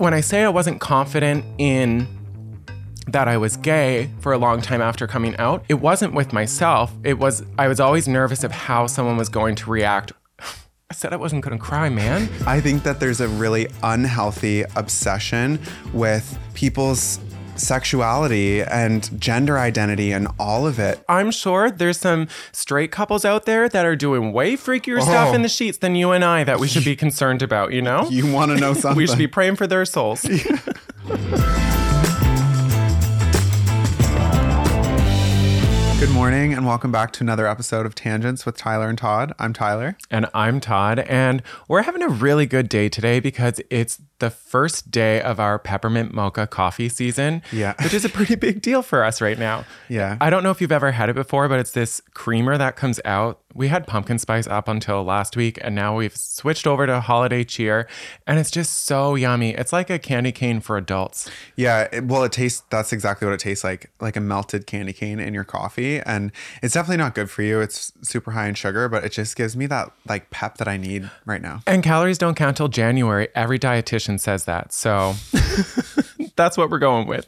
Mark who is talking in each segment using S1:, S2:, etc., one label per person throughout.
S1: when I say I wasn't confident in that I was gay for a long time after coming out, it wasn't with myself. It was, I was always nervous of how someone was going to react. I said I wasn't gonna cry, man.
S2: I think that there's a really unhealthy obsession with people's sexuality and gender identity and all of it.
S1: I'm sure there's some straight couples out there that are doing way freakier oh. stuff
S2: Oh.
S1: in the sheets than you and I that we should be concerned about, you know?
S2: You want to know something?
S1: we should be praying for their souls.
S2: Good morning and welcome back to another episode of Tangents with Tyler and Todd. I'm Tyler.
S1: And I'm Todd, and we're having a really good day today because it's the first day of our peppermint mocha coffee season.
S2: Yeah.
S1: Which is a pretty big deal for us right now.
S2: Yeah.
S1: I don't know if you've ever had it before, but it's this creamer that comes out. We had pumpkin spice up until last week, and now we've switched over to holiday cheer, and it's just so yummy. It's like a candy cane for adults.
S2: Yeah, it, well, it tastes. That's exactly what it tastes like, like a melted candy cane in your coffee, and it's definitely not good for you. It's super high in sugar, but it just gives me that like pep that I need right now.
S1: And calories don't count till January. Every dietitian says that. So that's what we're going with.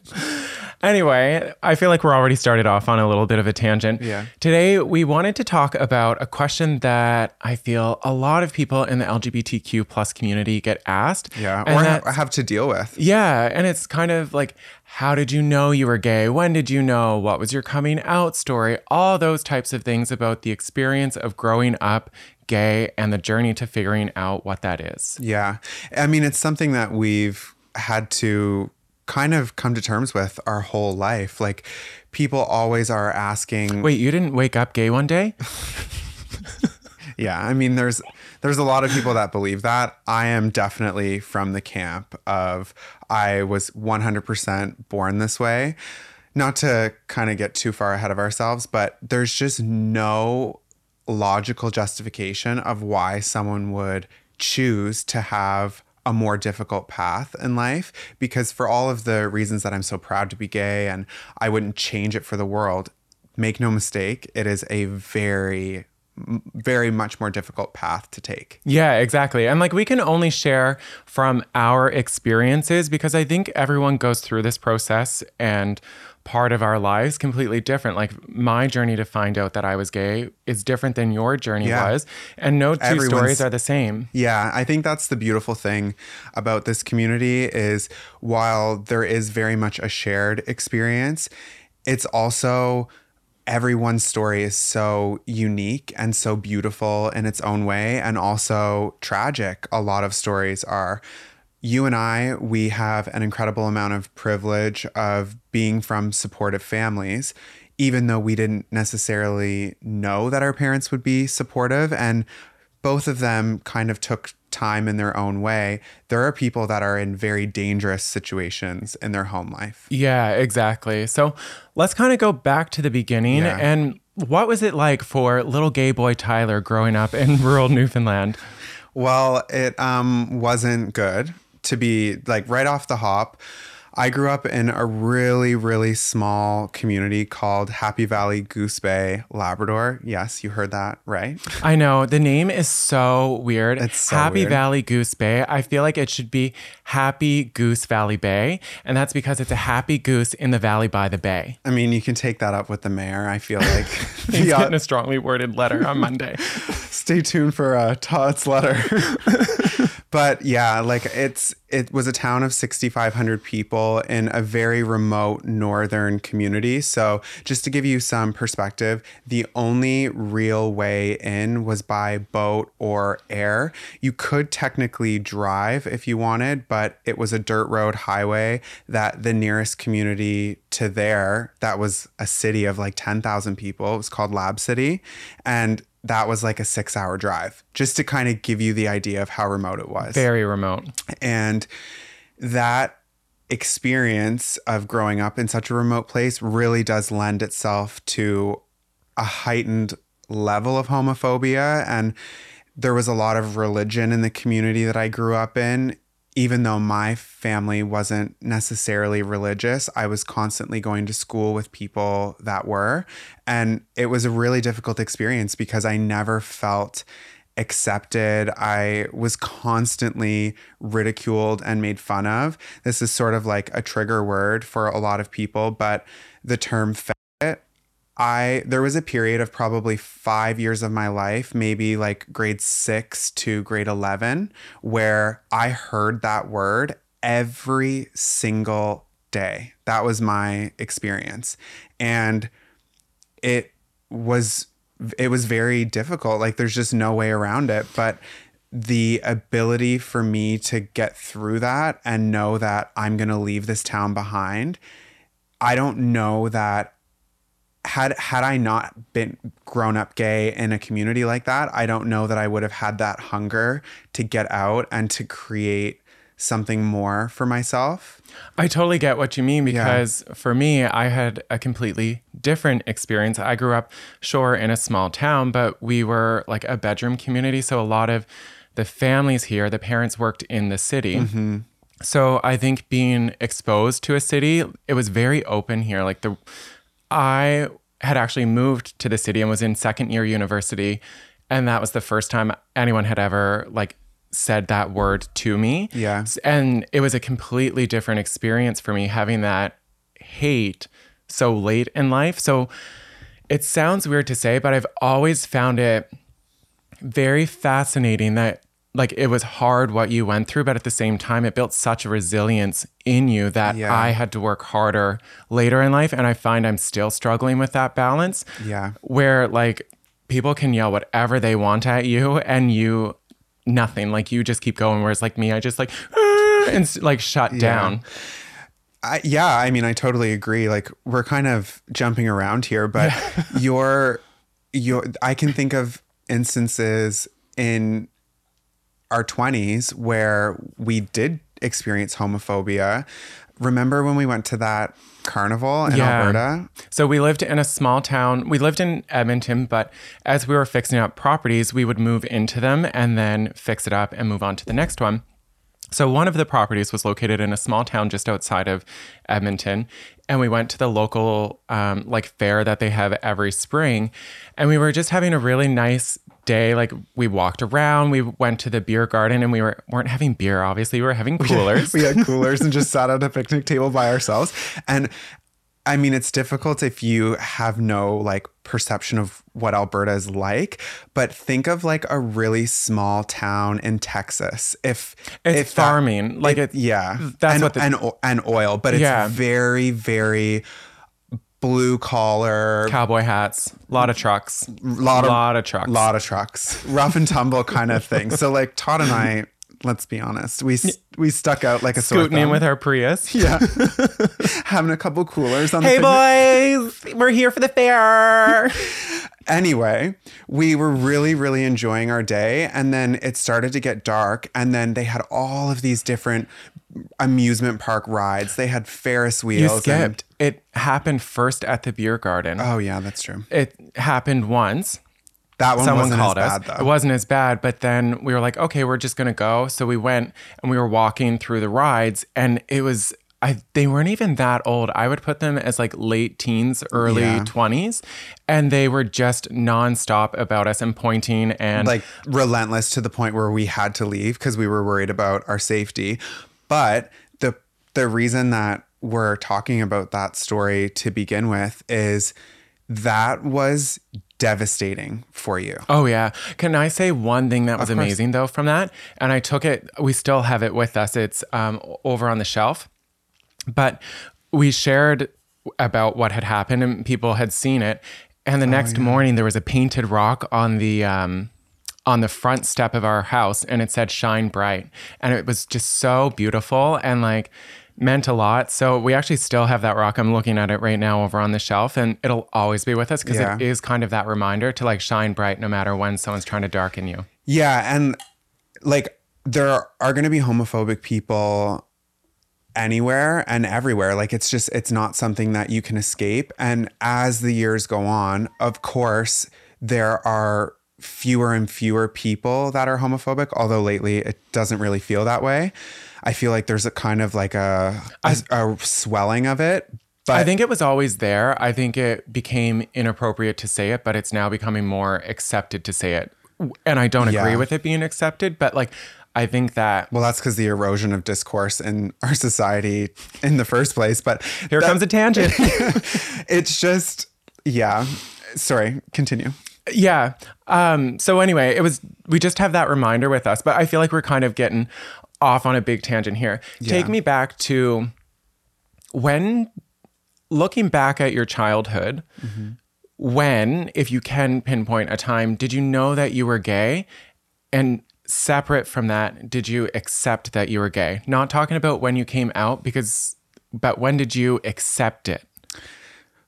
S1: Anyway, I feel like we're already started off on a little bit of a tangent.
S2: Yeah.
S1: Today, we wanted to talk about a question that I feel a lot of people in the LGBTQ plus community get asked.
S2: Yeah, or ha- have to deal with.
S1: yeah, and it's kind of like, how did you know you were gay? When did you know? What was your coming out story? All those types of things about the experience of growing up gay and the journey to figuring out what that is.
S2: Yeah, I mean, it's something that we've had to kind of come to terms with our whole life. Like, people always are asking.
S1: Wait, you didn't wake up gay one day?
S2: Yeah, I mean there's there's a lot of people that believe that. I am definitely from the camp of I was 100% born this way. Not to kind of get too far ahead of ourselves, but there's just no logical justification of why someone would choose to have a more difficult path in life because for all of the reasons that I'm so proud to be gay and I wouldn't change it for the world, make no mistake, it is a very very much more difficult path to take.
S1: Yeah, exactly. And like we can only share from our experiences because I think everyone goes through this process and part of our lives completely different. Like my journey to find out that I was gay is different than your journey
S2: Yeah.
S1: was. And no two
S2: Everyone's-
S1: stories are the same.
S2: Yeah, I think that's the beautiful thing about this community is while there is very much a shared experience, it's also everyone's story is so unique and so beautiful in its own way and also tragic. A lot of stories are. You and I, we have an incredible amount of privilege of being from supportive families, even though we didn't necessarily know that our parents would be supportive. And both of them kind of took time in their own way. There are people that are in very dangerous situations in their home life.
S1: Yeah, exactly. So let's kind of go back to the beginning.
S2: Yeah.
S1: And what was it like for little gay boy Tyler growing up in rural Newfoundland?
S2: Well, it um, wasn't good to be like right off the hop. I grew up in a really, really small community called Happy Valley Goose Bay, Labrador. Yes, you heard that right.
S1: I know the name is so weird.
S2: It's so
S1: Happy
S2: weird.
S1: Valley Goose Bay. I feel like it should be Happy Goose Valley Bay, and that's because it's a happy goose in the valley by the bay.
S2: I mean, you can take that up with the mayor. I feel like
S1: He's
S2: Yeah.
S1: getting a strongly worded letter on Monday.
S2: stay tuned for uh, Todd's letter. But yeah, like it's it was a town of 6,500 people in a very remote northern community. So just to give you some perspective, the only real way in was by boat or air. You could technically drive if you wanted, but it was a dirt road highway that the nearest community to there that was a city of like 10,000 people. It was called Lab City and that was like a 6-hour drive just to kind of give you the idea of how remote it was.
S1: Very remote.
S2: And that experience of growing up in such a remote place really does lend itself to a heightened level of homophobia. And there was a lot of religion in the community that I grew up in. Even though my family wasn't necessarily religious, I was constantly going to school with people that were. And it was a really difficult experience because I never felt accepted. I was constantly ridiculed and made fun of. This is sort of like a trigger word for a lot of people, but the term I there was a period of probably 5 years of my life, maybe like grade 6 to grade 11, where I heard that word every single day. That was my experience. And it was it was very difficult. Like there's just no way around it. But the ability for me to get through that and know that I'm going to leave this town behind, I don't know that had had I not been grown up gay in a community like that, I don't know that I would have had that hunger to get out and to create something more for myself.
S1: I totally get what you mean because yeah. for me, I had a completely different experience. I grew up, sure, in a small town, but we were like a bedroom community. So a lot of the families here, the parents worked in the city. Mm-hmm. So I think being exposed to a city, it was very open here. Like the, I had actually moved to the city and was in second year university. And that was the first time anyone had ever like said that word to me.
S2: Yeah.
S1: And it was a completely different experience for me having that hate so late in life. So it sounds weird to say, but I've always found it very fascinating that like it was hard what you went through, but at the same time, it built such a resilience in you that yeah. I had to work harder later in life. And I find I'm still struggling with that balance.
S2: Yeah.
S1: Where like people can yell whatever they want at you and you nothing. Like you just keep going. Whereas like me, I just like ah, and like shut yeah. down.
S2: I, yeah, I mean, I totally agree. Like we're kind of jumping around here, but yeah. your your I can think of instances in our 20s where we did experience homophobia. Remember when we went to that carnival in yeah. Alberta?
S1: So we lived in a small town. We lived in Edmonton, but as we were fixing up properties, we would move into them and then fix it up and move on to the next one. So one of the properties was located in a small town just outside of Edmonton, and we went to the local um, like fair that they have every spring, and we were just having a really nice day. Like we walked around, we went to the beer garden, and we were weren't having beer. Obviously, we were having coolers.
S2: we had coolers and just sat at a picnic table by ourselves. And I mean, it's difficult if you have no like perception of what Alberta is like, but think of like a really small town in Texas. If
S1: it's
S2: if
S1: farming,
S2: that,
S1: like it,
S2: yeah, that's and, what the, and and oil, but it's yeah. very very blue collar,
S1: cowboy hats, a lot of trucks,
S2: lot of
S1: lot of trucks, A
S2: lot of trucks, rough and tumble kind of thing. So like Todd and I, let's be honest, we we stuck out like a sore.
S1: scooting in with our Prius,
S2: yeah, having a couple coolers on.
S1: Hey boys, we're here for the fair.
S2: Anyway, we were really, really enjoying our day. And then it started to get dark. And then they had all of these different amusement park rides. They had Ferris wheels.
S1: You skipped. And- it happened first at the beer garden.
S2: Oh, yeah, that's true.
S1: It happened once.
S2: That one Someone called us. Bad, though.
S1: it wasn't as bad, but then we were like, okay, we're just gonna go. So we went and we were walking through the rides, and it was I they weren't even that old. I would put them as like late teens, early yeah. 20s, and they were just nonstop about us and pointing and
S2: like relentless to the point where we had to leave because we were worried about our safety. But the the reason that we're talking about that story to begin with is that was devastating for you.
S1: Oh yeah. Can I say one thing that was amazing though from that? And I took it we still have it with us. It's um, over on the shelf. But we shared about what had happened and people had seen it. And the oh, next yeah. morning, there was a painted rock on the um, on the front step of our house, and it said "Shine Bright," and it was just so beautiful and like meant a lot. So we actually still have that rock. I'm looking at it right now over on the shelf, and it'll always be with us because yeah. it is kind of that reminder to like shine bright no matter when someone's trying to darken you.
S2: Yeah, and like there are going to be homophobic people anywhere and everywhere. Like it's just, it's not something that you can escape. And as the years go on, of course, there are fewer and fewer people that are homophobic, although lately it doesn't really feel that way. I feel like there's a kind of like a, a, a swelling of it.
S1: But I think it was always there. I think it became inappropriate to say it, but it's now becoming more accepted to say it and I don't agree
S2: Yeah.
S1: with it being accepted, but like I think that
S2: Well, that's because the erosion of discourse in our society in the first place. But
S1: here
S2: that-
S1: comes a tangent.
S2: it's just, yeah. Sorry, continue.
S1: yeah. Um, so anyway, it was we just have that reminder with us, but I feel like we're kind of getting off on a big tangent here. Take me back to when looking back at your childhood, mm-hmm. when, if you can pinpoint a time, did you know that you were gay? And separate from that, did you accept that you were gay? Not talking about when you came out, because, but when did you accept it?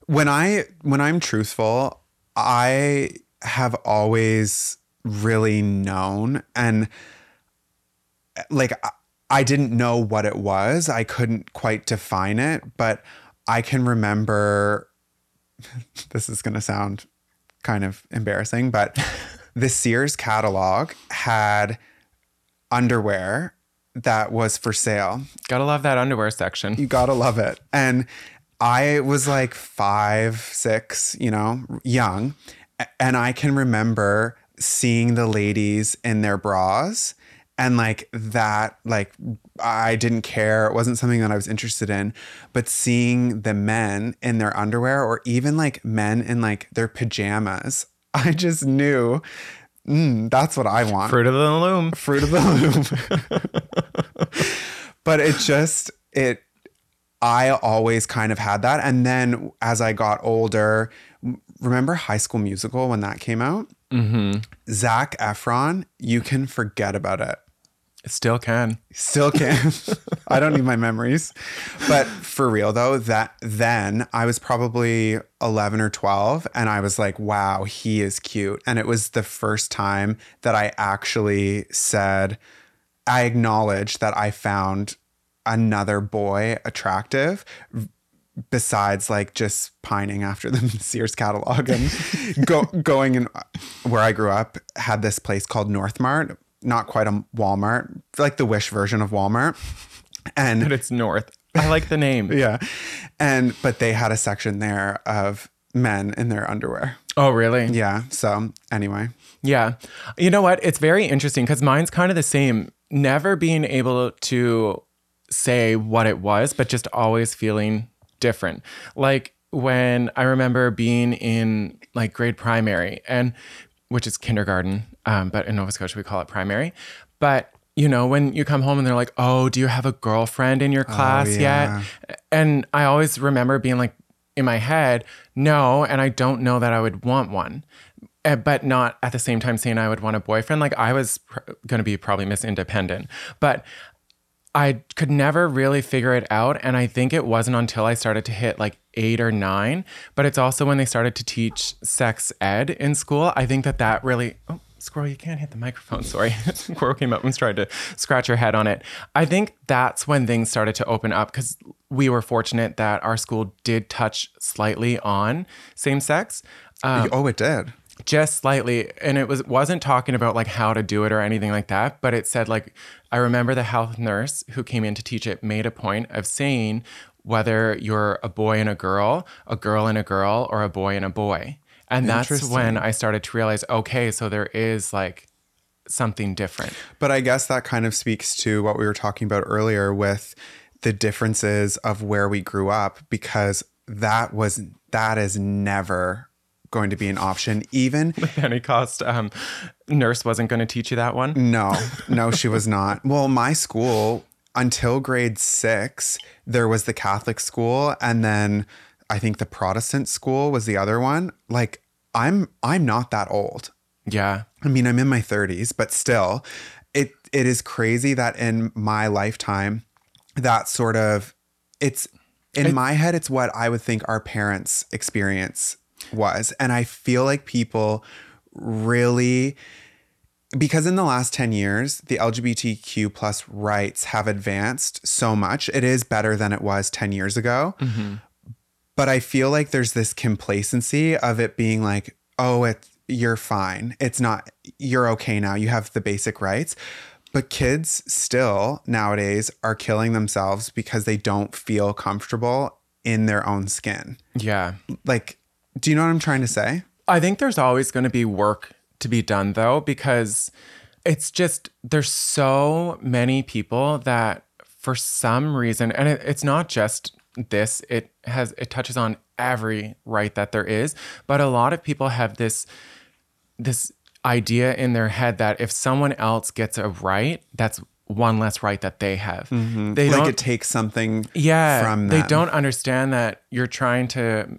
S2: when I when I'm truthful, I have always really known and like I- didn't know what it was. I couldn't quite define it, but I can remember this is going to sound kind of embarrassing, but the Sears catalog had underwear that was for sale
S1: Gotta love that underwear section.
S2: you gotta love it. And I was like five, six, you know, young. And I can remember seeing the ladies in their bras and like that, like I didn't care. It wasn't something that I was interested in. But seeing the men in their underwear or even like men in like their pajamas, I just knew mm, that's what I want
S1: Fruit of the loom.
S2: fruit of the loom. but it just it I always kind of had that and then as I got older remember high school musical when that came out mm-hmm. Zac Efron you can forget about it
S1: Still can.
S2: Still can. I don't need my memories. But for real though, that then I was probably 11 or 12 and I was like, wow, he is cute. And it was the first time that I actually said, I acknowledged that I found another boy attractive besides like just pining after the Sears catalog and go, going in where I grew up had this place called North Mart, not quite a Walmart, like the Wish version of Walmart. And
S1: But it's North. I like the name.
S2: yeah. And but they had a section there of men in their underwear.
S1: Oh, really?
S2: Yeah. So anyway.
S1: Yeah. You know what? It's very interesting because mine's kind of the same. Never being able to say what it was, but just always feeling different. Like when I remember being in like grade primary and which is kindergarten, um, but in Nova Scotia we call it primary. But you know, when you come home and they're like, "Oh, do you have a girlfriend in your class
S2: yeah.
S1: yet?" And I always remember being like in my head, "No," and I don't know that I would want one. Uh, But not at the same time saying I would want a boyfriend. Like I was pr- going to be probably Miss Independent, but I could never really figure it out. And I think it wasn't until I started to hit like eight or nine, but it's also when they started to teach sex ed in school. I think that that really, oh, squirrel, you can't hit the microphone. Sorry. squirrel came up and tried to scratch her head on it. I think that's when things started to open up because we were fortunate that our school did touch slightly on same sex
S2: oh, it did.
S1: Just slightly and it was wasn't talking about like how to do it or anything like that but it said like i remember the health nurse who came in to teach it made a point of saying whether you're a boy and a girl a girl and a girl or a boy and a boy. And that's when i started to realize okay so there is like something different.
S2: But I guess that kind of speaks to what we were talking about earlier with the differences of where we grew up because that was that is never going to be an option even
S1: pentecost um, nurse wasn't going to teach you that one
S2: No, no, she was not. Well, my school, until grade six, there was the Catholic school, and then I think the Protestant school was the other one. Like, I'm I'm not that old.
S1: yeah
S2: I mean, I'm in my 30s, but still, it it is crazy that in my lifetime, that sort of it's in my head, it's what I would think our parents' experience was. And I feel like people really because in the last 10 years the lgbtq plus rights have advanced so much. It is better than it was 10 years ago. Mm-hmm. But i feel like there's this complacency of it being like oh it you're fine. It's not you're okay now. You have the basic rights. But kids still nowadays are killing themselves because they don't feel comfortable in their own skin.
S1: Yeah.
S2: Like do you know what i'm trying to say?
S1: I think there's always going to be work to be done though because it's just there's so many people that for some reason and it, it's not just this it has it touches on every right that there is but a lot of people have this this idea in their head that if someone else gets a right that's one less right that they have. Mm-hmm. They
S2: like
S1: don't
S2: it takes something
S1: yeah
S2: from them.
S1: they don't understand that you're trying to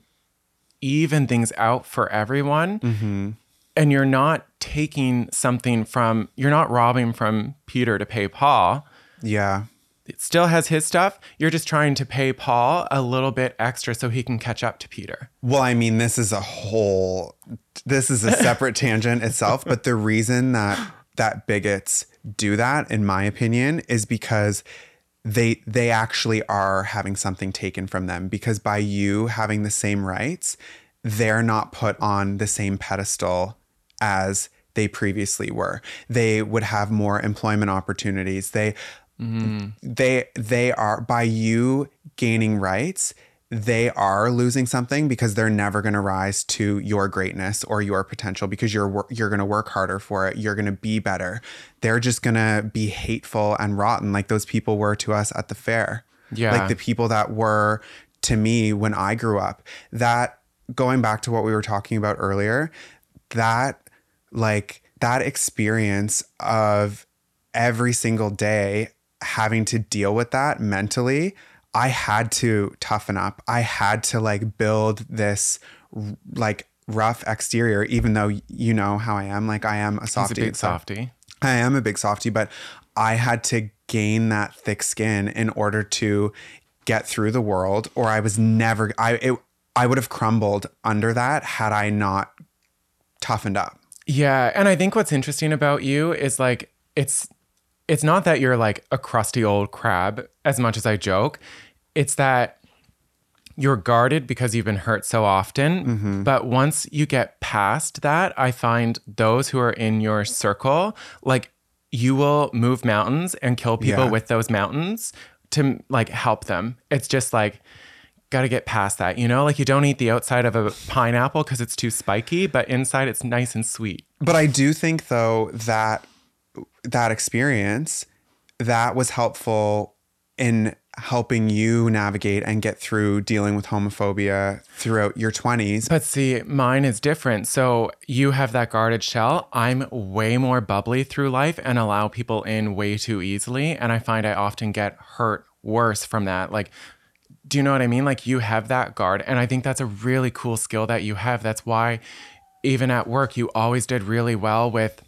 S1: even things out for everyone.
S2: Mm-hmm.
S1: and you're not taking something from you're not robbing from peter to pay paul.
S2: Yeah.
S1: It still has his stuff. You're just trying to pay paul a little bit extra so he can catch up to peter.
S2: Well, I mean, this is a whole this is a separate tangent itself, but the reason that that bigots do that in my opinion is because they they actually are having something taken from them because by you having the same rights, they're not put on the same pedestal as they previously were. They would have more employment opportunities. They mm-hmm. they they are by you gaining rights they are losing something because they're never going to rise to your greatness or your potential because you're you're going to work harder for it. You're going to be better. They're just going to be hateful and rotten like those people were to us at the fair.
S1: Yeah.
S2: like the people that were to me when I grew up. That going back to what we were talking about earlier that like that experience of every single day having to deal with that mentally i had to toughen up i had to like build this like rough exterior even though you know how i am like i am a
S1: he's a
S2: softie
S1: big
S2: so-
S1: softy
S2: I am a big softie, but I had to gain that thick skin in order to get through the world, or I was never. I it, I would have crumbled under that had I not toughened up.
S1: Yeah, and I think what's interesting about you is like it's it's not that you're like a crusty old crab as much as I joke. It's that you're guarded because you've been hurt so often.
S2: Mm-hmm.
S1: But once you get past that, I find those who are in your circle, like you will move mountains and kill people
S2: Yeah.
S1: with those mountains to like help them. It's just like got to get past that, you know? Like you don't eat the outside of a pineapple because it's too spiky, but inside it's nice and sweet.
S2: But I do think though that that experience that was helpful in helping you navigate and get through dealing with homophobia throughout your 20s.
S1: But see, mine is different. So you have that guarded shell. I'm way more bubbly through life and allow people in way too easily. And I find I often get hurt worse from that. Like, do you know what I mean? Like, you have that guard. And I think that's a really cool skill that you have. That's why, even at work, you always did really well with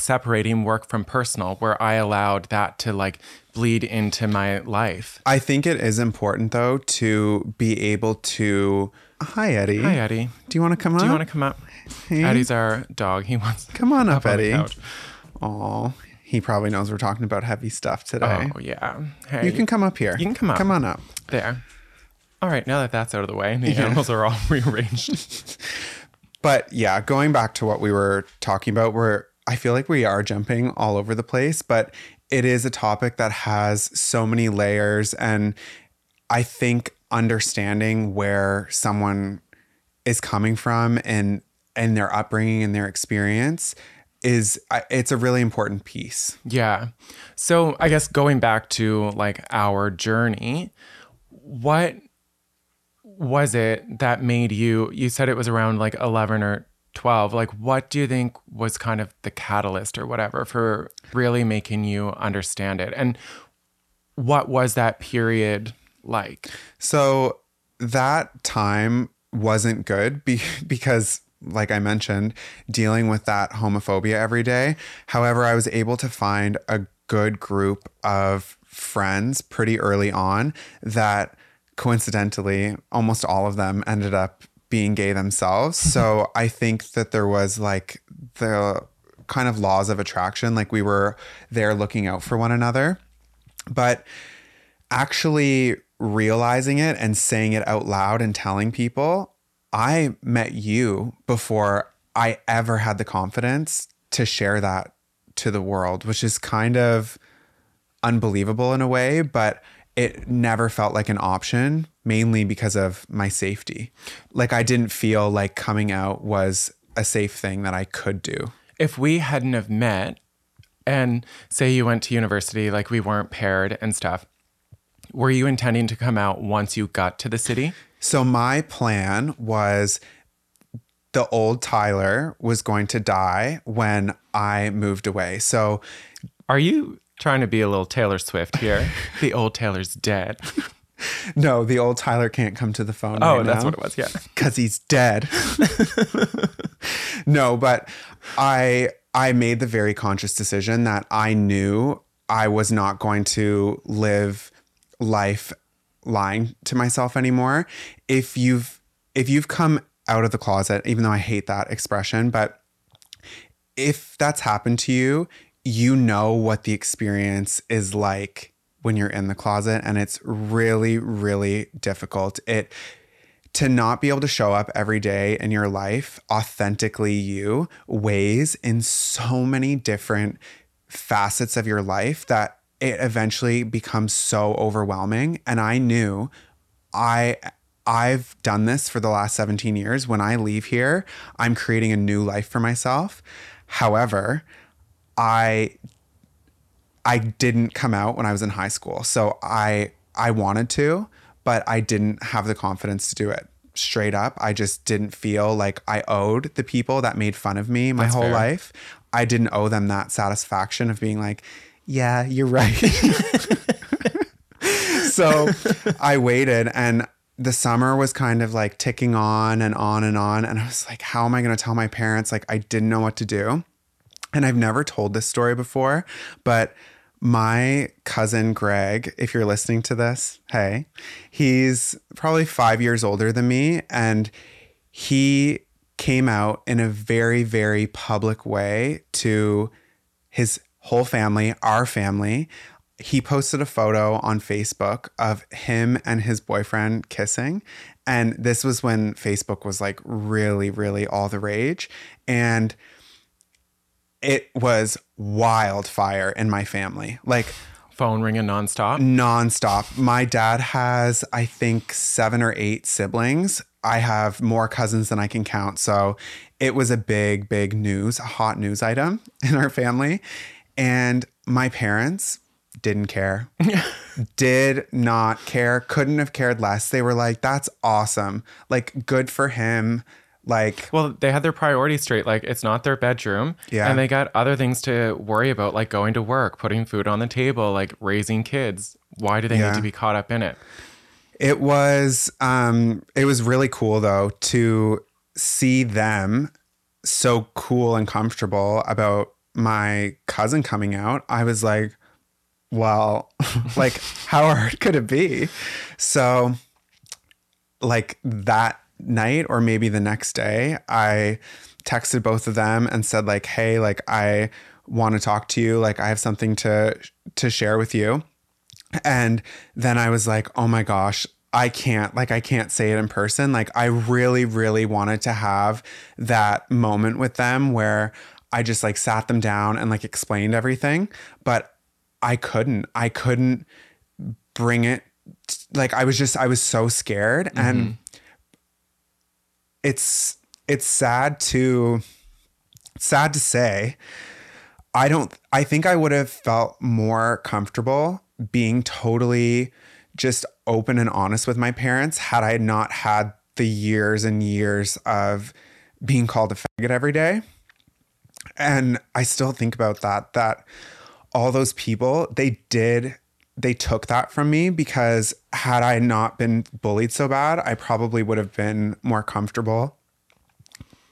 S1: separating work from personal, where I allowed that to like bleed into my life.
S2: I think it is important though to be able to Hi Eddie.
S1: Hi, Eddie.
S2: Do you want to come up?
S1: Do you want to come up?
S2: Hey.
S1: Eddie's our dog. He wants to
S2: Come on up,
S1: the
S2: Eddie. Oh, he probably knows we're talking about heavy stuff today.
S1: Oh yeah. Hey,
S2: You can come up here.
S1: You can come up.
S2: Come on up.
S1: there. All right, now that that's out of the way, the animals are all rearranged.
S2: But yeah, going back to what we were talking about, where I feel like we are jumping all over the place, but it is a topic that has so many layers. And I think understanding where someone is coming from and and their upbringing and their experience is it's a really important piece.
S1: yeah. So I guess going back to like our journey, what was it that made you? You said it was around like eleven or twelve. Like, what do you think was kind of the catalyst or whatever for really making you understand it? And what was that period like?
S2: So that time wasn't good be- because, like I mentioned, dealing with that homophobia every day. However, I was able to find a good group of friends pretty early on that coincidentally, almost all of them ended up being gay themselves. Mm-hmm. so I think that there was like the kind of laws of attraction, like we were there looking out for one another. But actually realizing it and saying it out loud and telling people, I met you before I ever had the confidence to share that to the world, which is kind of unbelievable in a way, but it never felt like an option, mainly because of my safety. Like I didn't feel like coming out was a safe thing that I could do.
S1: If we hadn't have met and say you went to university, like we weren't paired and stuff, were you intending to come out once you got to the city?
S2: So my plan was the old Tyler was going to die when I moved away. So
S1: Are you trying to be a little Taylor Swift here? the old Taylor's dead.
S2: no, the old Tyler can't come to the phone.
S1: Oh,
S2: right
S1: that's
S2: now
S1: what it was. Yeah.
S2: because he's dead. no, but I I made the very conscious decision that I knew I was not going to live life lying to myself anymore. If you've if you've come out of the closet, even though I hate that expression, but if that's happened to you, you know what the experience is like when you're in the closet and it's really really difficult. It to not be able to show up every day in your life authentically you weighs in so many different facets of your life that it eventually becomes so overwhelming. And i knew i i've done this for the last 17 years. When i leave here i'm creating a new life for myself. However i I didn't come out when I was in high school. So I I wanted to, but I didn't have the confidence to do it. Straight up, I just didn't feel like I owed the people that made fun of me my
S1: That's
S2: whole
S1: fair.
S2: life. I didn't owe them that satisfaction of being like, "Yeah, you're right." so I waited and the summer was kind of like ticking on and on and on and I was like, "How am I going to tell my parents like I didn't know what to do?" And I've never told this story before, but my cousin Greg, if you're listening to this, hey, he's probably five years older than me. And he came out in a very, very public way to his whole family, our family. He posted a photo on Facebook of him and his boyfriend kissing. And this was when Facebook was like really, really all the rage. And it was wildfire in my family. Like
S1: Phone ringing nonstop.
S2: nonstop. My dad has, I think, seven or eight siblings. I have more cousins than I can count. So it was a big, big news, a hot news item in our family. And my parents didn't care, did not care, couldn't have cared less. They were like, that's awesome. Like, good for him. Like,
S1: Well, they had their priorities straight. Like, it's not their bedroom.
S2: Yeah.
S1: And they got other things to worry about, like going to work, putting food on the table, like raising kids. Why do they
S2: Yeah.
S1: need to be caught up in it?
S2: It was um it was really cool though to see them so cool and comfortable about my cousin coming out. I was like, well, like how hard could it be? So like that night or maybe the next day, I texted both of them and said like, "Hey, like I want to talk to you. Like I have something to to share with you." And then I was like, oh my gosh, I can't, like, I can't say it in person. Like, I really, really wanted to have that moment with them where I just like sat them down and like explained everything, but I couldn't. I couldn't bring it. Like, I was just, I was so scared. And mm-hmm. It's, it's sad to, sad to say, I don't I think I would have felt more comfortable being totally just open and honest with my parents had I not had the years and years of being called a faggot every day. And I still think about that that all those people they did they took that from me because had I not been bullied so bad, I probably would have been more comfortable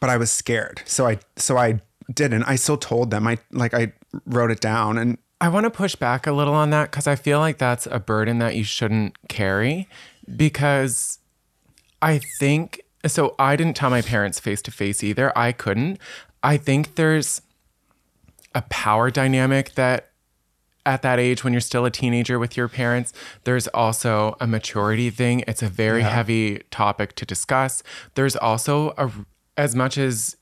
S2: but I was scared. So I so I didn't. I still told them. I like I wrote it down and
S1: I want to push back a little on that because I feel like that's a burden that you shouldn't carry because I think so. I didn't tell my parents face to face either. I couldn't. I think there's a power dynamic that at that age when you're still a teenager with your parents, there's also a maturity thing. It's a very
S2: Yeah.
S1: heavy topic to discuss. There's also a as much as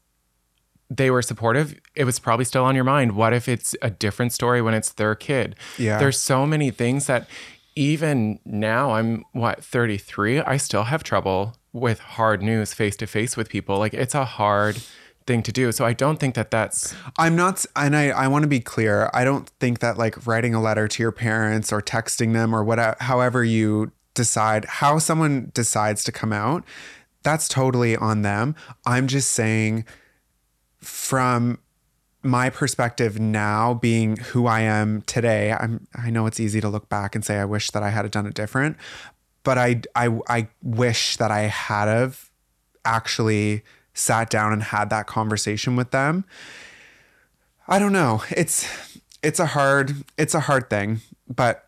S1: they were supportive, it was probably still on your mind. What if it's a different story when it's their kid?
S2: Yeah.
S1: There's so many things that even now I'm what 33, I still have trouble with hard news face to face with people. Like it's a hard thing to do. So I don't think that that's
S2: I'm not, and I, I want to be clear. I don't think that like writing a letter to your parents or texting them or whatever, however you decide, how someone decides to come out, that's totally on them. I'm just saying from my perspective now being who I am today, I'm I know it's easy to look back and say I wish that I had done it different, but I I I wish that I had have actually sat down and had that conversation with them. I don't know. It's it's a hard it's a hard thing, but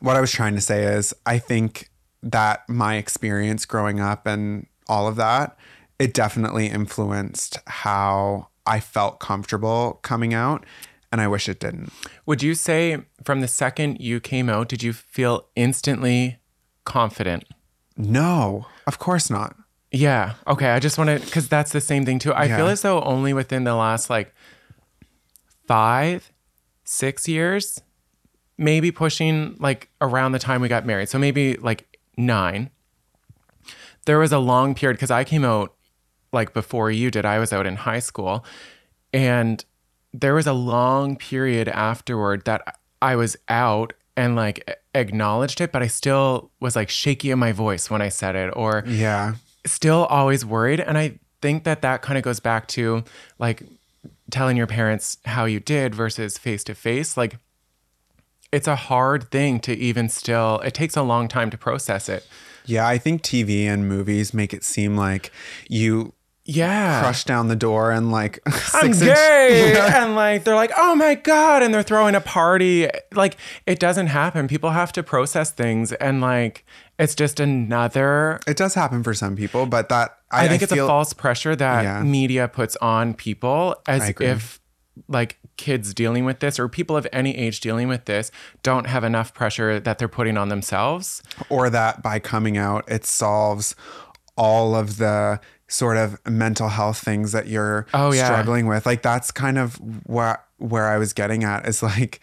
S2: what I was trying to say is I think that my experience growing up and all of that, it definitely influenced how I felt comfortable coming out, and I wish it didn't.
S1: Would you say from the second you came out, did you feel instantly confident?
S2: No, of course not.
S1: Yeah. Okay. I just want to, because that's the same thing too. I feel as though only within the last like five, six years, maybe pushing like around the time we got married. So maybe like nine, there was a long period because I came out like before you did. I was out in high school. And there was a long period afterward that I was out and like acknowledged it, but I still was like shaky in my voice when I said it or
S2: Yeah.
S1: Still always worried. And I think that that kind of goes back to like telling your parents how you did versus face to face. Like it's a hard thing to even still, it takes a long time to process it.
S2: Yeah, I think TV and movies make it seem like you
S1: Yeah.
S2: crush down the door and like
S1: I'm gay. and like they're like, oh my God. And they're throwing a party. Like it doesn't happen. People have to process things. And like it's just another
S2: It does happen for some people, but that I,
S1: I think it's
S2: feel-
S1: a false pressure that
S2: Yeah.
S1: media puts on people as if like kids dealing with this or people of any age dealing with this don't have enough pressure that they're putting on themselves.
S2: or that by coming out it solves all of the sort of mental health things that you're
S1: Oh, yeah.
S2: struggling with like that's kind of what where i was getting at is like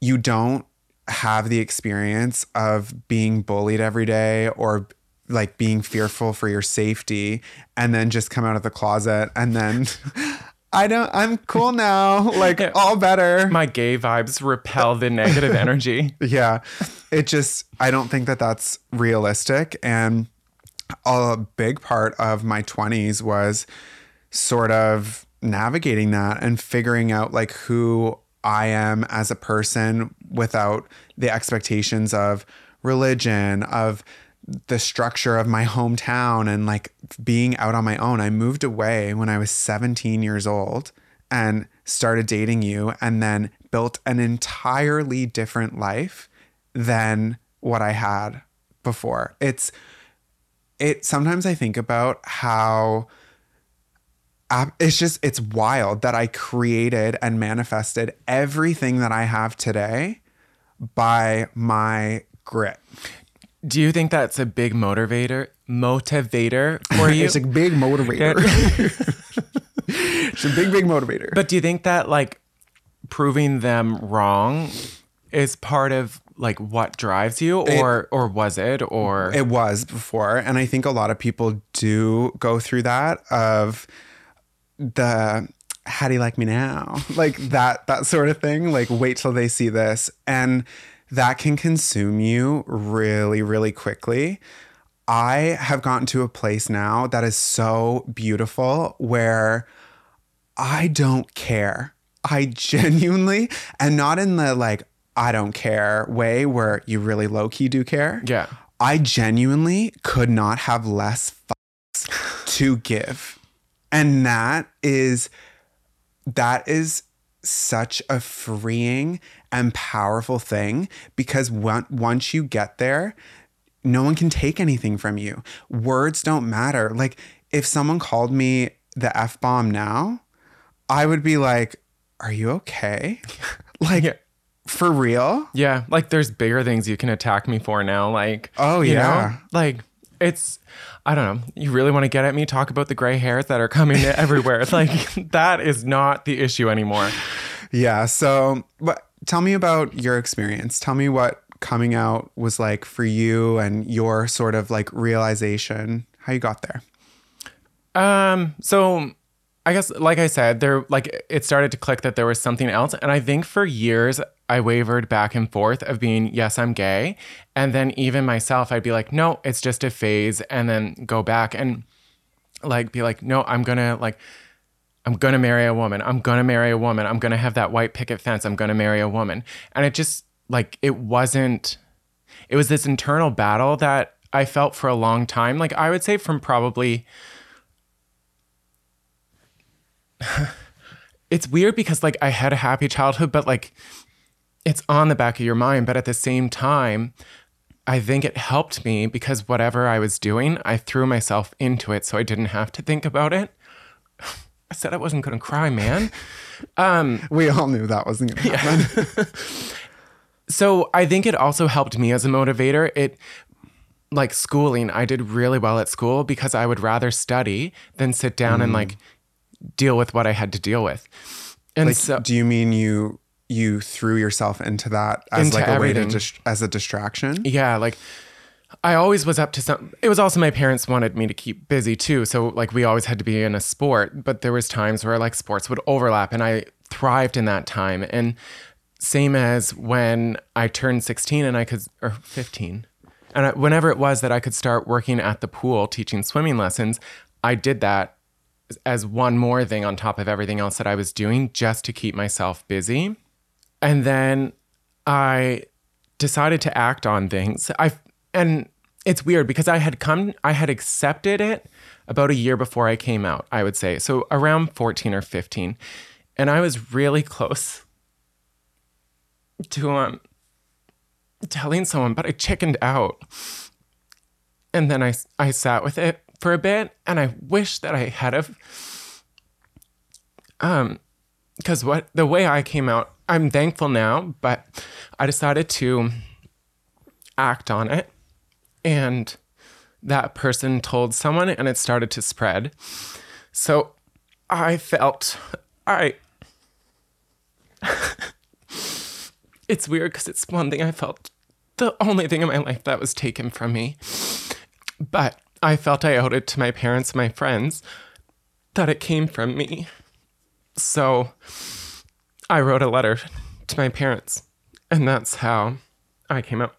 S2: you don't have the experience of being bullied every day or like being fearful for your safety and then just come out of the closet and then i don't i'm cool now like all better
S1: My gay vibes repel the negative energy.
S2: yeah it just i don't think that that's realistic and a big part of my 20s was sort of navigating that and figuring out like who i am as a person without the expectations of religion of the structure of my hometown and like being out on my own i moved away when i was 17 years old and started dating you and then built an entirely different life than what I had before. It's it sometimes I think about how it's just it's wild that I created and manifested everything that I have today by my grit.
S1: Do you think that's a big motivator motivator for you?
S2: It's a big motivator. it's a big big motivator.
S1: But do you think that like proving them wrong is part of like what drives you or or was it or
S2: It was before. And I think a lot of people do go through that of the how do you like me now? Like that that sort of thing. Like wait till they see this. And that can consume you really, really quickly. I have gotten to a place now that is so beautiful where I don't care. I genuinely, and not in the like, I don't care way where you really low key do care.
S1: Yeah.
S2: I genuinely could not have less fucks to give. And that is, that is such a freeing and powerful thing because on- once you get there, no one can take anything from you. Words don't matter. Like if someone called me the F bomb now, I would be like, are you okay? like
S1: Yeah.
S2: For real?
S1: Yeah, like there's bigger things you can attack me for now. Like,
S2: Oh,
S1: you know?
S2: yeah.
S1: like it's, I don't know. You really want to get at me? Talk about the gray hairs that are coming everywhere. It's Like that is not the issue anymore.
S2: Yeah. So, but tell me about your experience. Tell me what coming out was like for you and your sort of like realization, how you got there.
S1: Um, so I guess, like I said, there, like it started to click that there was something else. And I think for years, I wavered back and forth of being, yes, I'm gay. And then even myself, I'd be like, no, it's just a phase. And then go back and like be like, no, I'm going to like, I'm going to marry a woman. I'm going to marry a woman. I'm going to have that white picket fence. I'm going to marry a woman. And it just like, it wasn't, it was this internal battle that I felt for a long time. Like, I would say from probably, it's weird because like I had a happy childhood, but like it's on the back of your mind. But at the same time, I think it helped me because whatever I was doing, I threw myself into it so I didn't have to think about it. I said I wasn't going to cry, man. Um,
S2: we all knew that wasn't going to happen.
S1: Yeah. so I think it also helped me as a motivator. It, like schooling, I did really well at school because I would rather study than sit down mm. and like deal with what I had to deal with.
S2: And like, so, do you mean you you threw yourself into that as into like a everything. way to as a distraction?
S1: Yeah, like I always was up to some. It was also my parents wanted me to keep busy too, so like we always had to be in a sport. But there was times where like sports would overlap, and I thrived in that time. And same as when I turned 16 and I could or 15, and I, whenever it was that I could start working at the pool teaching swimming lessons, I did that as one more thing on top of everything else that I was doing just to keep myself busy. And then I decided to act on things. I and it's weird because I had come I had accepted it about a year before I came out, I would say. So around 14 or 15. And I was really close to um telling someone, but I chickened out. And then I I sat with it for a bit, and I wish that I had of Um, because what the way I came out, I'm thankful now, but I decided to act on it, and that person told someone, and it started to spread. So I felt I. it's weird because it's one thing I felt the only thing in my life that was taken from me. But I felt I owed it to my parents, my friends, that it came from me. So I wrote a letter to my parents, and that's how I came out.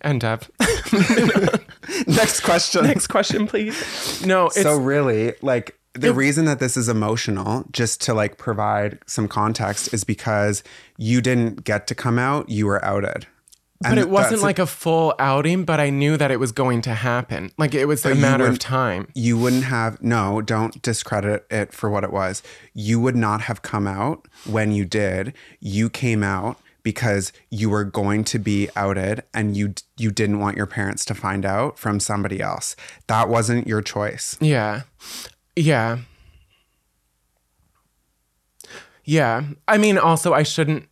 S1: And Dev.
S2: Next question.
S1: Next question, please. No,
S2: so really, like the it, reason that this is emotional, just to like provide some context, is because you didn't get to come out, you were outed.
S1: But it wasn't like a full outing, but I knew that it was going to happen. Like it was a matter of time.
S2: You wouldn't have, no, don't discredit it for what it was. You would not have come out when you did. You came out because you were going to be outed and you you didn't want your parents to find out from somebody else. That wasn't your choice.
S1: Yeah. Yeah. Yeah. I mean also I shouldn't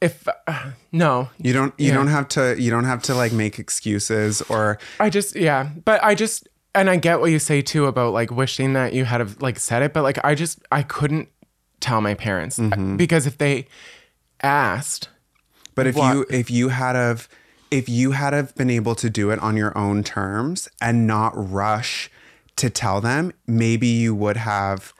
S1: if uh, no
S2: you don't you yeah. don't have to you don't have to like make excuses or
S1: i just yeah but i just and i get what you say too about like wishing that you had have like said it but like i just i couldn't tell my parents mm-hmm. because if they asked
S2: but if what, you if you had of if you had have been able to do it on your own terms and not rush to tell them maybe you would have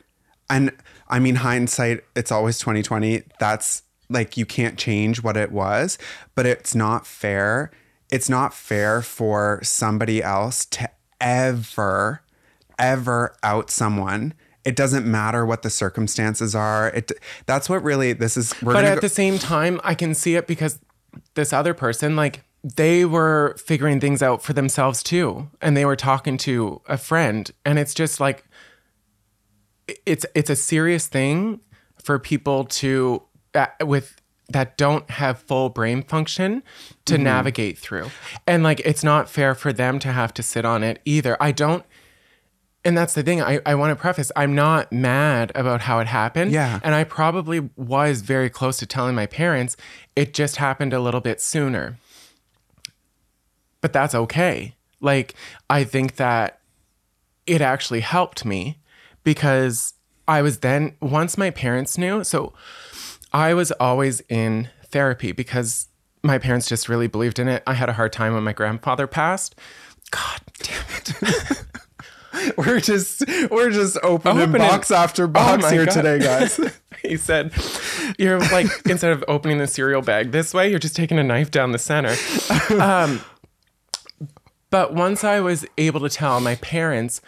S2: and i mean hindsight it's always 2020 that's like you can't change what it was, but it's not fair. It's not fair for somebody else to ever, ever out someone. It doesn't matter what the circumstances are. It that's what really this is.
S1: but at go- the same time, I can see it because this other person, like they were figuring things out for themselves too, and they were talking to a friend, and it's just like it's it's a serious thing for people to with that don't have full brain function to mm-hmm. navigate through. And like it's not fair for them to have to sit on it either. I don't and that's the thing. I, I want to preface, I'm not mad about how it happened.
S2: Yeah.
S1: And I probably was very close to telling my parents. It just happened a little bit sooner. But that's okay. Like, I think that it actually helped me because I was then, once my parents knew, so I was always in therapy because my parents just really believed in it. I had a hard time when my grandfather passed. God damn it.
S2: we're just we're just opening,
S1: Opening-
S2: box after box
S1: my
S2: here
S1: God.
S2: today, guys.
S1: he said, "You're like instead of opening the cereal bag this way, you're just taking a knife down the center." Um, but once I was able to tell my parents,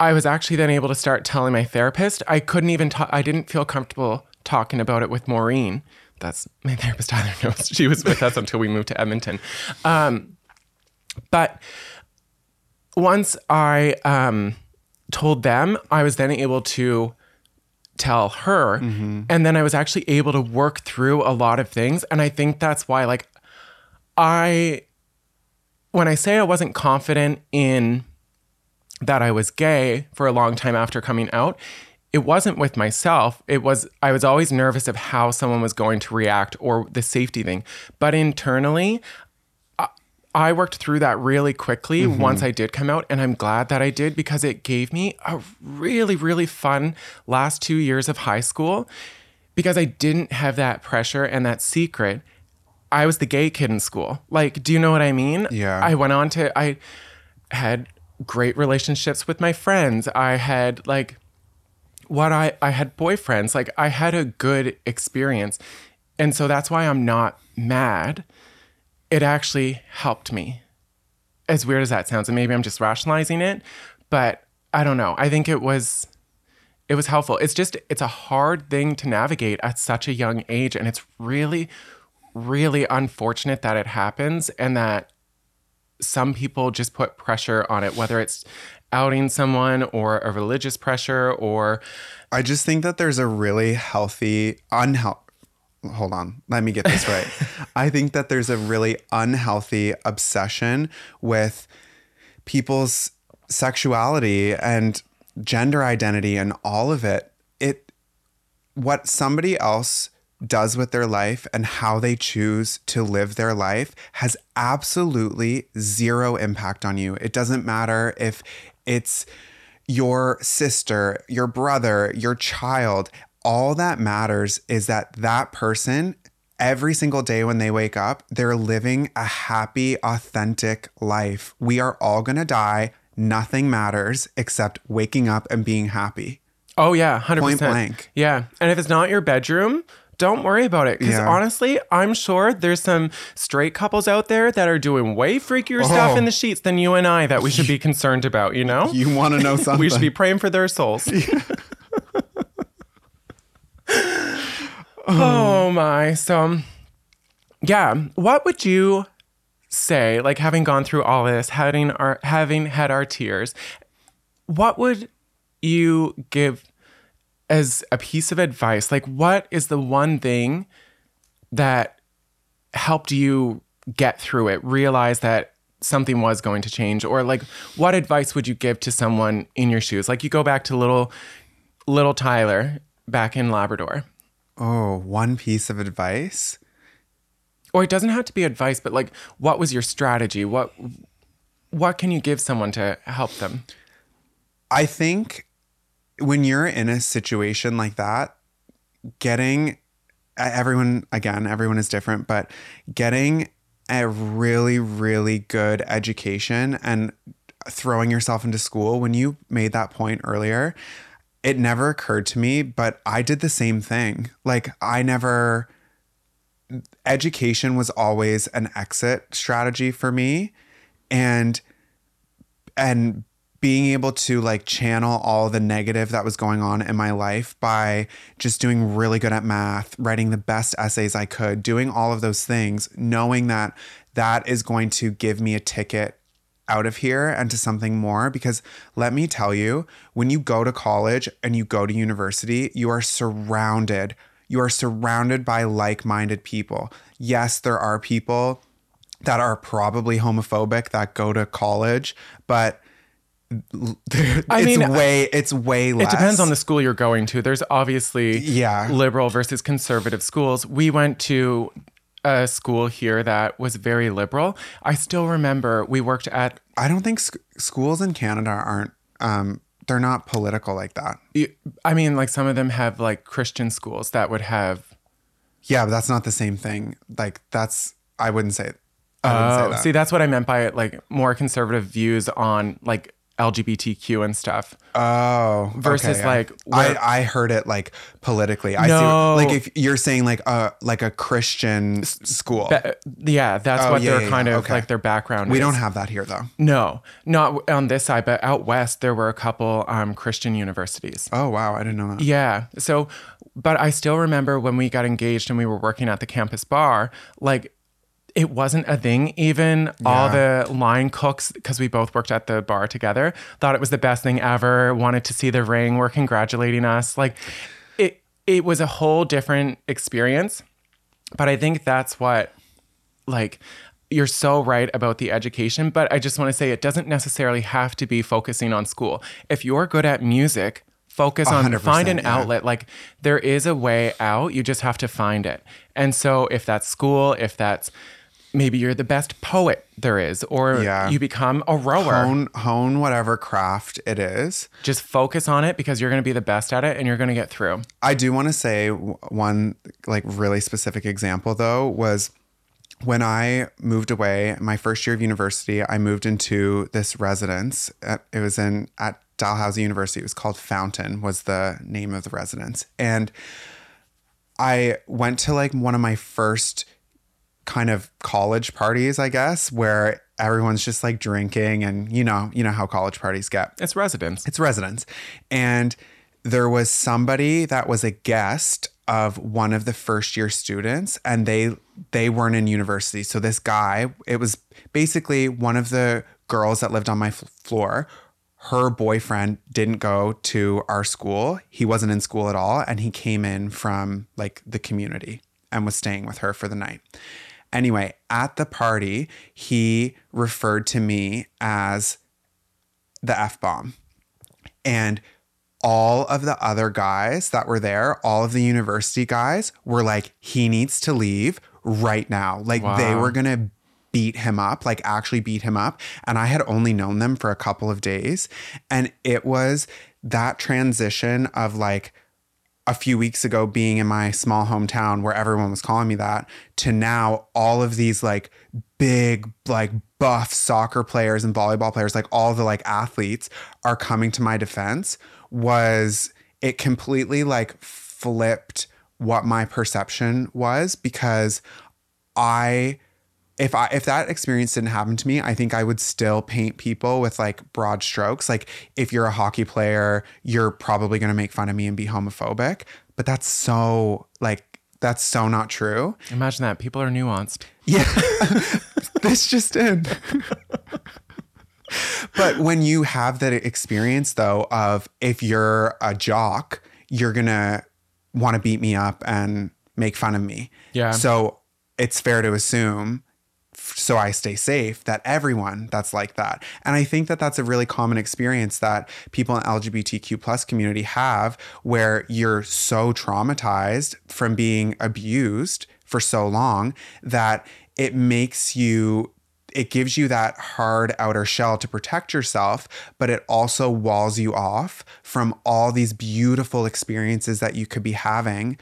S1: I was actually then able to start telling my therapist. I couldn't even talk. I didn't feel comfortable talking about it with Maureen. That's my therapist. Tyler knows she was with us until we moved to Edmonton. Um, but once I um, told them, I was then able to tell her. And then I was actually able to work through a lot of things. And I think that's why, like, I, when I say I wasn't confident in that I was gay for a long time after coming out, it wasn't with myself. It was, I was always nervous of how someone was going to react or the safety thing. But internally, I worked through that really quickly mm-hmm. once I did come out, and I'm glad that I did because it gave me a really, really fun last two years of high school because I didn't have that pressure and that secret. I was the gay kid in school. Like, do you know what I mean?
S2: Yeah.
S1: I went on to, I had great relationships with my friends. I had like, what I, I had boyfriends. Like, I had a good experience. And so that's why I'm not mad it actually helped me. As weird as that sounds, and maybe I'm just rationalizing it, but I don't know. I think it was it was helpful. It's just it's a hard thing to navigate at such a young age and it's really really unfortunate that it happens and that some people just put pressure on it whether it's outing someone or a religious pressure or
S2: I just think that there's a really healthy unhealthy. Hold on, let me get this right. I think that there's a really unhealthy obsession with people's sexuality and gender identity and all of it. It what somebody else does with their life and how they choose to live their life has absolutely zero impact on you. It doesn't matter if it's your sister, your brother, your child. All that matters is that that person, every single day when they wake up, they're living a happy, authentic life. We are all going to die. Nothing matters except waking up and being happy.
S1: Oh yeah, hundred
S2: Point
S1: percent.
S2: blank.
S1: Yeah, and if it's not your bedroom, don't worry about it. Because
S2: Yeah.
S1: honestly, I'm sure there's some straight couples out there that are doing way freakier stuff
S2: Oh.
S1: in the oh. sheets than you and I that we should be concerned about. You know,
S2: You want to know something?
S1: we should be praying for their souls. oh my! So, yeah, what would you say? Like having gone through all this, having our having had our tears, what would you give as a piece of advice? Like, what is the one thing that helped you get through it, realize that something was going to change? Or like, what advice would you give to someone in your shoes? Like, you go back to little, little Tyler back in Labrador.
S2: oh, one piece of advice.
S1: Or it doesn't have to be advice, but like, what was your strategy? What, what can you give someone to help them?
S2: I think when you're in a situation like that, getting everyone again, everyone is different, but getting a really, really good education and throwing yourself into school, when you made that point earlier, it never occurred to me, but I did the same thing. Like, I never, education was always an exit strategy for me. And, and being able to like channel all the negative that was going on in my life by just doing really good at math, writing the best essays I could, doing all of those things, knowing that that is going to give me a ticket out of here and to something more. Because let me tell you, when you go to college and you go to university, you are surrounded. You are surrounded by like minded people. Yes, there are people that are probably homophobic that go to college, but
S1: I
S2: it's
S1: mean,
S2: way it's way less.
S1: It depends on the school you're going to. There's obviously
S2: Yeah.
S1: liberal versus conservative schools. We went to a school here that was very liberal. I still remember we worked at
S2: I don't think sc- schools in Canada aren't um they're not political like that.
S1: I mean like some of them have like Christian schools that would have
S2: Yeah, but that's not the same thing. Like that's I wouldn't say I wouldn't
S1: Oh,
S2: say that.
S1: see that's what I meant by it like more conservative views on like LGBTQ and stuff.
S2: Oh,
S1: Versus,
S2: okay,
S1: like,
S2: I, I heard it like politically. I
S1: No.
S2: see. Like if you're saying like a like a Christian s- school,
S1: Uh, yeah, that's
S2: Oh,
S1: what
S2: yeah,
S1: their
S2: yeah,
S1: kind
S2: yeah.
S1: of
S2: Okay.
S1: like their background.
S2: we
S1: is.
S2: don't have that here though.
S1: no, not on this side, but out west there were a couple um, Christian universities.
S2: Oh wow, I didn't know that.
S1: Yeah. So, but I still remember when we got engaged and we were working at the campus bar, like it wasn't a thing. Even all the line cooks, because we both worked at the bar together, thought it was the best thing ever, wanted to see the ring, were congratulating us. Like it, it was a whole different experience. But I think that's what, like, you're so right about the education. But I just want to say it doesn't necessarily have to be focusing on school. If you're good at music, focus on find an
S2: yeah.
S1: outlet. Like there is a way out. You just have to find it. And so if that's school, if that's maybe you're the best poet there is, or
S2: Yeah.
S1: you become a rower.
S2: Hone hone whatever craft it is.
S1: Just focus on it because you're going to be the best at it and you're going to get through.
S2: I do want to say one like really specific example though was when I moved away, my first year of university, I moved into this residence. At, it was in at Dalhousie University. It was called Fountain was the name of the residence. And I went to like one of my first kind of college parties, I guess, where everyone's just like drinking and you know, you know how college parties get.
S1: It's residence.
S2: It's residence. And there was somebody that was a guest of one of the first year students and they they weren't in university. So this guy, it was basically one of the girls that lived on my f- floor. Her boyfriend didn't go to our school. He wasn't in school at all and he came in from like the community and was staying with her for the night. Anyway, at the party, he referred to me as the F bomb. And all of the other guys that were there, all of the university guys were like, he needs to leave right now. Like they were going to beat him up, like actually beat him up. And I had only known them for a couple of days. And it was that transition of like, a few weeks ago being in my small hometown where everyone was calling me that to now all of these like big like buff soccer players and volleyball players like all the like athletes are coming to my defense was it completely like flipped what my perception was because I if I if that experience didn't happen to me, I think I would still paint people with like broad strokes. Like if you're a hockey player, you're probably going to make fun of me and be homophobic, but that's so like that's so not true.
S1: Imagine that. People are nuanced.
S2: Yeah. this just in. but when you have that experience though of if you're a jock, you're going to want to beat me up and make fun of me.
S1: Yeah.
S2: So it's fair to assume so I stay safe that everyone that's like that. And I think that that's a really common experience that people in LGBTQ plus community have where you're so traumatized from being abused for so long that it makes you it gives you that hard outer shell to protect yourself, but it also walls you off from all these beautiful experiences that you could be having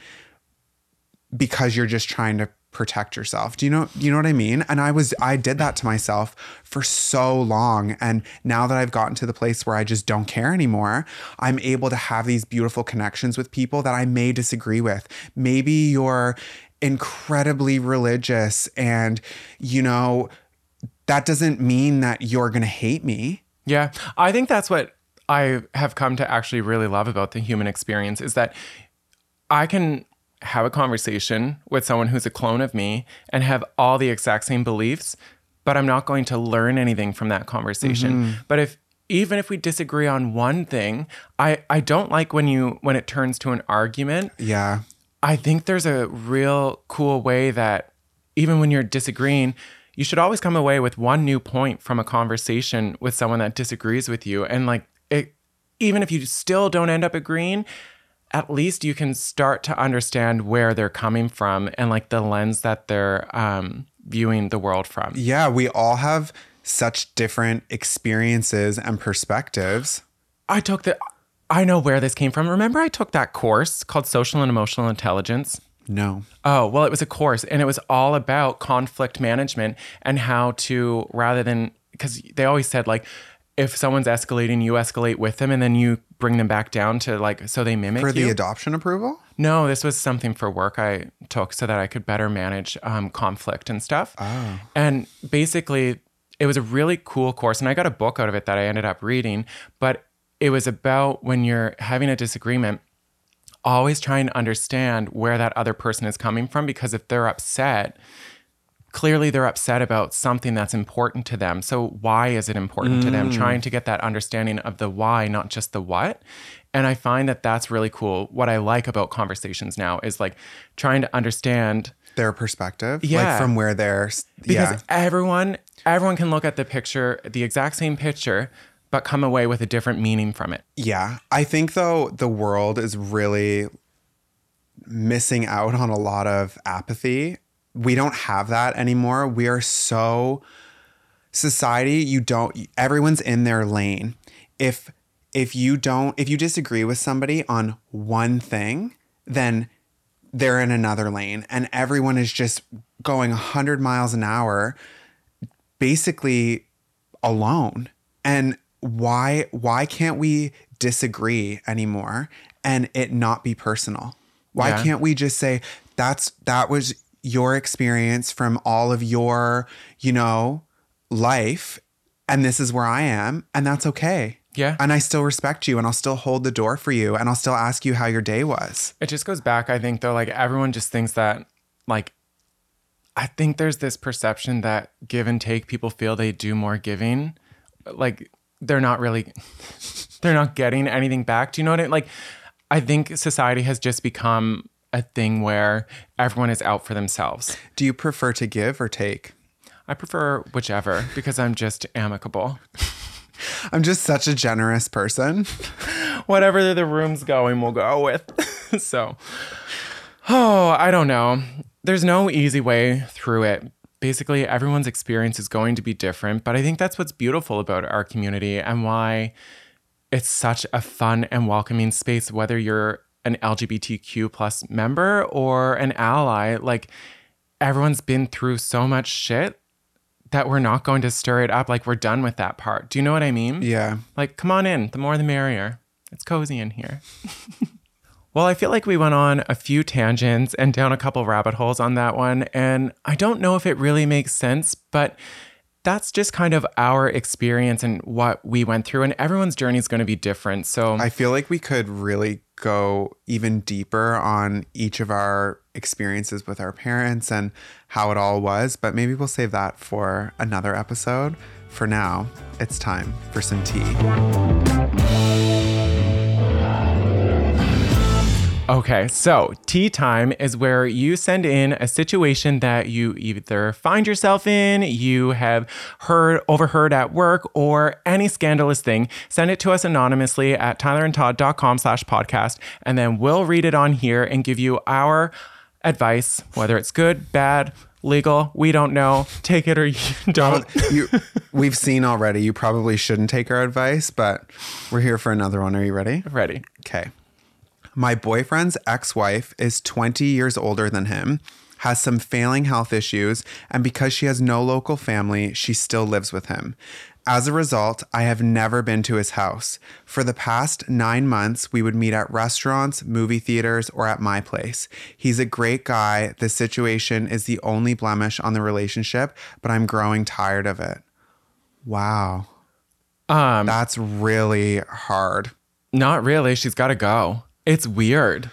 S2: because you're just trying to protect yourself. Do you know you know what I mean? And I was I did that to myself for so long and now that I've gotten to the place where I just don't care anymore, I'm able to have these beautiful connections with people that I may disagree with. Maybe you're incredibly religious and you know that doesn't mean that you're going to hate me.
S1: Yeah. I think that's what I have come to actually really love about the human experience is that I can have a conversation with someone who's a clone of me and have all the exact same beliefs, but I'm not going to learn anything from that conversation. Mm-hmm. But if even if we disagree on one thing, I I don't like when you when it turns to an argument.
S2: Yeah.
S1: I think there's a real cool way that even when you're disagreeing, you should always come away with one new point from a conversation with someone that disagrees with you. And like it, even if you still don't end up agreeing, at least you can start to understand where they're coming from and like the lens that they're um, viewing the world from.
S2: Yeah, we all have such different experiences and perspectives.
S1: I took the, I know where this came from. Remember, I took that course called Social and Emotional Intelligence.
S2: No.
S1: Oh, well, it was a course and it was all about conflict management and how to, rather than, because they always said, like, if someone's escalating, you escalate with them and then you bring them back down to like, so they mimic
S2: For
S1: you.
S2: the adoption approval?
S1: no, this was something for work I took so that I could better manage um, conflict and stuff.
S2: Oh.
S1: And basically, it was a really cool course. And I got a book out of it that I ended up reading. But it was about when you're having a disagreement, always trying to understand where that other person is coming from. Because if they're upset, clearly they're upset about something that's important to them. So why is it important to them? Mm. Trying to get that understanding of the why, not just the what. And I find that that's really cool. What I like about conversations now is like trying to understand
S2: Their perspective?
S1: Yeah.
S2: Like from where they're.
S1: because
S2: yeah.
S1: everyone everyone can look at the picture, the exact same picture, but come away with a different meaning from it.
S2: Yeah. I think, though, the world is really missing out on a lot of apathy. We don't have that anymore. We are so society, you don't everyone's in their lane. If if you don't if you disagree with somebody on one thing, then they're in another lane and everyone is just going 100 miles an hour basically alone. And why why can't we disagree anymore and it not be personal? Why
S1: Yeah.
S2: can't we just say that's that was your experience from all of your, you know, life and this is where I am and that's okay.
S1: Yeah.
S2: And I still respect you and I'll still hold the door for you and I'll still ask you how your day was.
S1: It just goes back, I think, though, like everyone just thinks that, like, I think there's this perception that give and take, people feel they do more giving. Like, they're not really, they're not getting anything back. Do you know what I mean? Like, I think society has just become a thing where everyone is out for themselves.
S2: Do you prefer to give or take?
S1: I prefer whichever because I'm just amicable.
S2: I'm just such a generous person.
S1: whatever the room's going, we'll go with. so, oh, I don't know. There's no easy way through it. Basically, everyone's experience is going to be different, but I think that's what's beautiful about our community and why it's such a fun and welcoming space, whether you're an LGBTQ plus member or an ally. Like, everyone's been through so much shit that we're not going to stir it up. Like, we're done with that part. Do you know what I mean?
S2: Yeah.
S1: Like, come on in. The more the merrier. It's cozy in here. well, I feel like we went on a few tangents and down a couple rabbit holes on that one. And I don't know if it really makes sense, but that's just kind of our experience and what we went through. And everyone's journey is going to be different. So,
S2: I feel like we could really go even deeper on each of our experiences with our parents and how it all was, but maybe we'll save that for another episode. For now, it's time for some tea.
S1: Okay, so tea time is where you send in a situation that you either find yourself in, you have heard, overheard at work, or any scandalous thing. Send it to us anonymously at tylerandtodd.com slash podcast, and then we'll read it on here and give you our advice, whether it's good, bad, legal, we don't know. Take it or you don't.
S2: you, we've seen already, you probably shouldn't take our advice, but we're here for another one. Are you ready?
S1: Ready.
S2: Okay. My boyfriend's ex wife is 20 years older than him, has some failing health issues, and because she has no local family, she still lives with him. As a result, I have never been to his house. For the past nine months, we would meet at restaurants, movie theaters, or at my place. He's a great guy. The situation is the only blemish on the relationship, but I'm growing tired of it. Wow.
S1: Um,
S2: That's really hard.
S1: Not really. She's got to go. It's weird.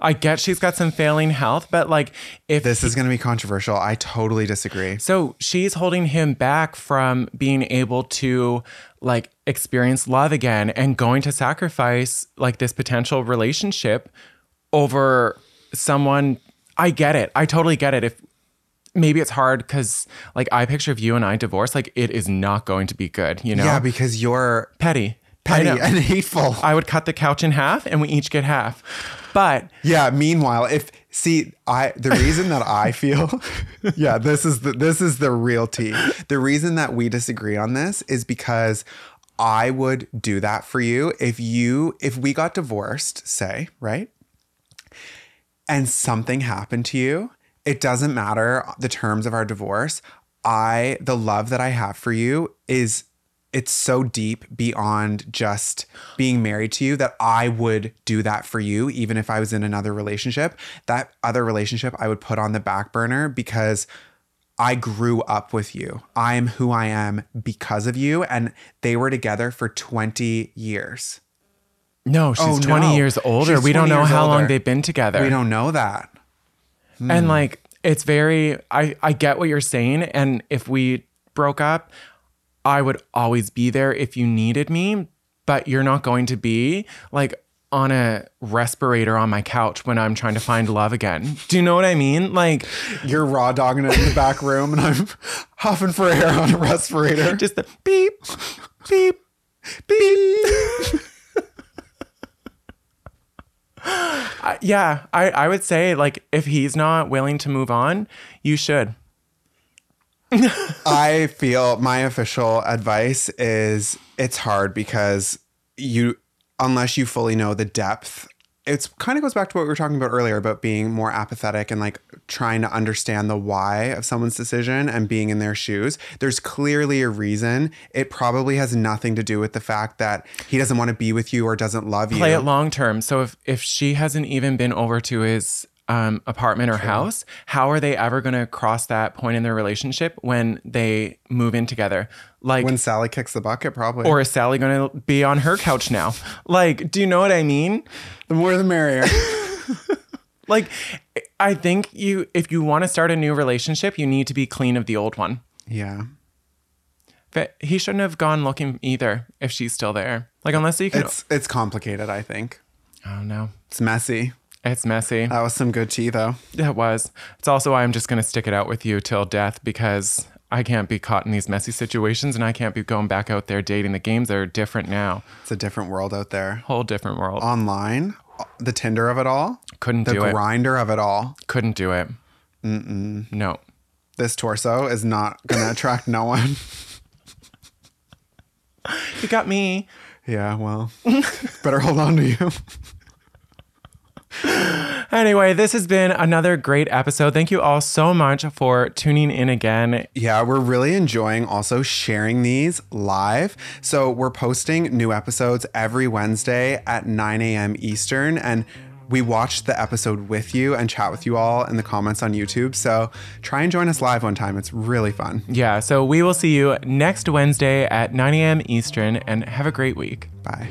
S1: I get she's got some failing health, but like if
S2: This is going to be controversial. I totally disagree.
S1: so she's holding him back from being able to like experience love again and going to sacrifice like this potential relationship over someone I get it. I totally get it. If maybe it's hard cuz like I picture if you and I divorce like it is not going to be good, you know?
S2: Yeah, because you're
S1: petty. I
S2: petty and hateful.
S1: I would cut the couch in half and we each get half. But
S2: Yeah. Meanwhile, if see, I the reason that I feel, yeah, this is the this is the real tea. The reason that we disagree on this is because I would do that for you if you if we got divorced, say, right, and something happened to you. It doesn't matter the terms of our divorce. I the love that I have for you is it's so deep beyond just being married to you that I would do that for you, even if I was in another relationship. That other relationship I would put on the back burner because I grew up with you. I'm who I am because of you. And they were together for 20 years.
S1: No, oh, she's
S2: Oh,
S1: 20
S2: no.
S1: years older.
S2: She's
S1: we don't know how long they've been together.
S2: We don't know that.
S1: And hmm. like it's very I I get what you're saying and if we broke up, I would always be there if you needed me, but you're not going to be like on a respirator on my couch when I'm trying to find love again. Do you know what I mean? Like
S2: You're raw dogging it in the back room, and I'm huffing for air on a respirator.
S1: just the beep beep
S2: beep.
S1: I- yeah, I I would say like if he's not willing to move on, you should.
S2: I feel my official advice is it's hard because you, unless you fully know the depth, it's kind of goes back to what we were talking about earlier about being more apathetic and like trying to understand the why of someone's decision and being in their shoes. There's clearly a reason. It probably has nothing to do with the fact that he doesn't want to be with you or doesn't love you.
S1: play it long term. So if if she hasn't even been over to his um, apartment or house, how are they ever going to cross that point in their relationship when they move in together? Like,
S2: when Sally kicks the bucket, probably.
S1: or is Sally going to be on her couch now? Like, do you know what I mean?
S2: the more the merrier.
S1: Like, I think you if you want to start a new relationship, you need to be clean of the old one.
S2: yeah.
S1: But he shouldn't have gone looking either if she's still there. Like, unless you can.
S2: It's it's complicated, I think.
S1: oh no,
S2: It's messy.
S1: It's messy.
S2: That was some good tea though.
S1: It was. It's also why I'm just going to stick it out with you till death because I can't be caught in these messy situations and I can't be going back out there dating. The games are different now.
S2: It's a different world out there.
S1: Whole different world.
S2: Online, the Tinder of it all,
S1: Couldn't
S2: the
S1: do it.
S2: The Grindr of it all.
S1: Couldn't do it. Mm-mm. No.
S2: This torso is not going to attract no one.
S1: You got me.
S2: Yeah, well, better hold on to you.
S1: Anyway, this has been another great episode. Thank you all so much for tuning in again.
S2: Yeah, we're really enjoying also sharing these live. So we're posting new episodes every Wednesday at 9 a.m. Eastern. And we watched the episode with you and chat with you all in the comments on YouTube. So try and join us live one time. It's really fun.
S1: Yeah, so we will see you next Wednesday at 9 a.m. Eastern and have a great week.
S2: Bye.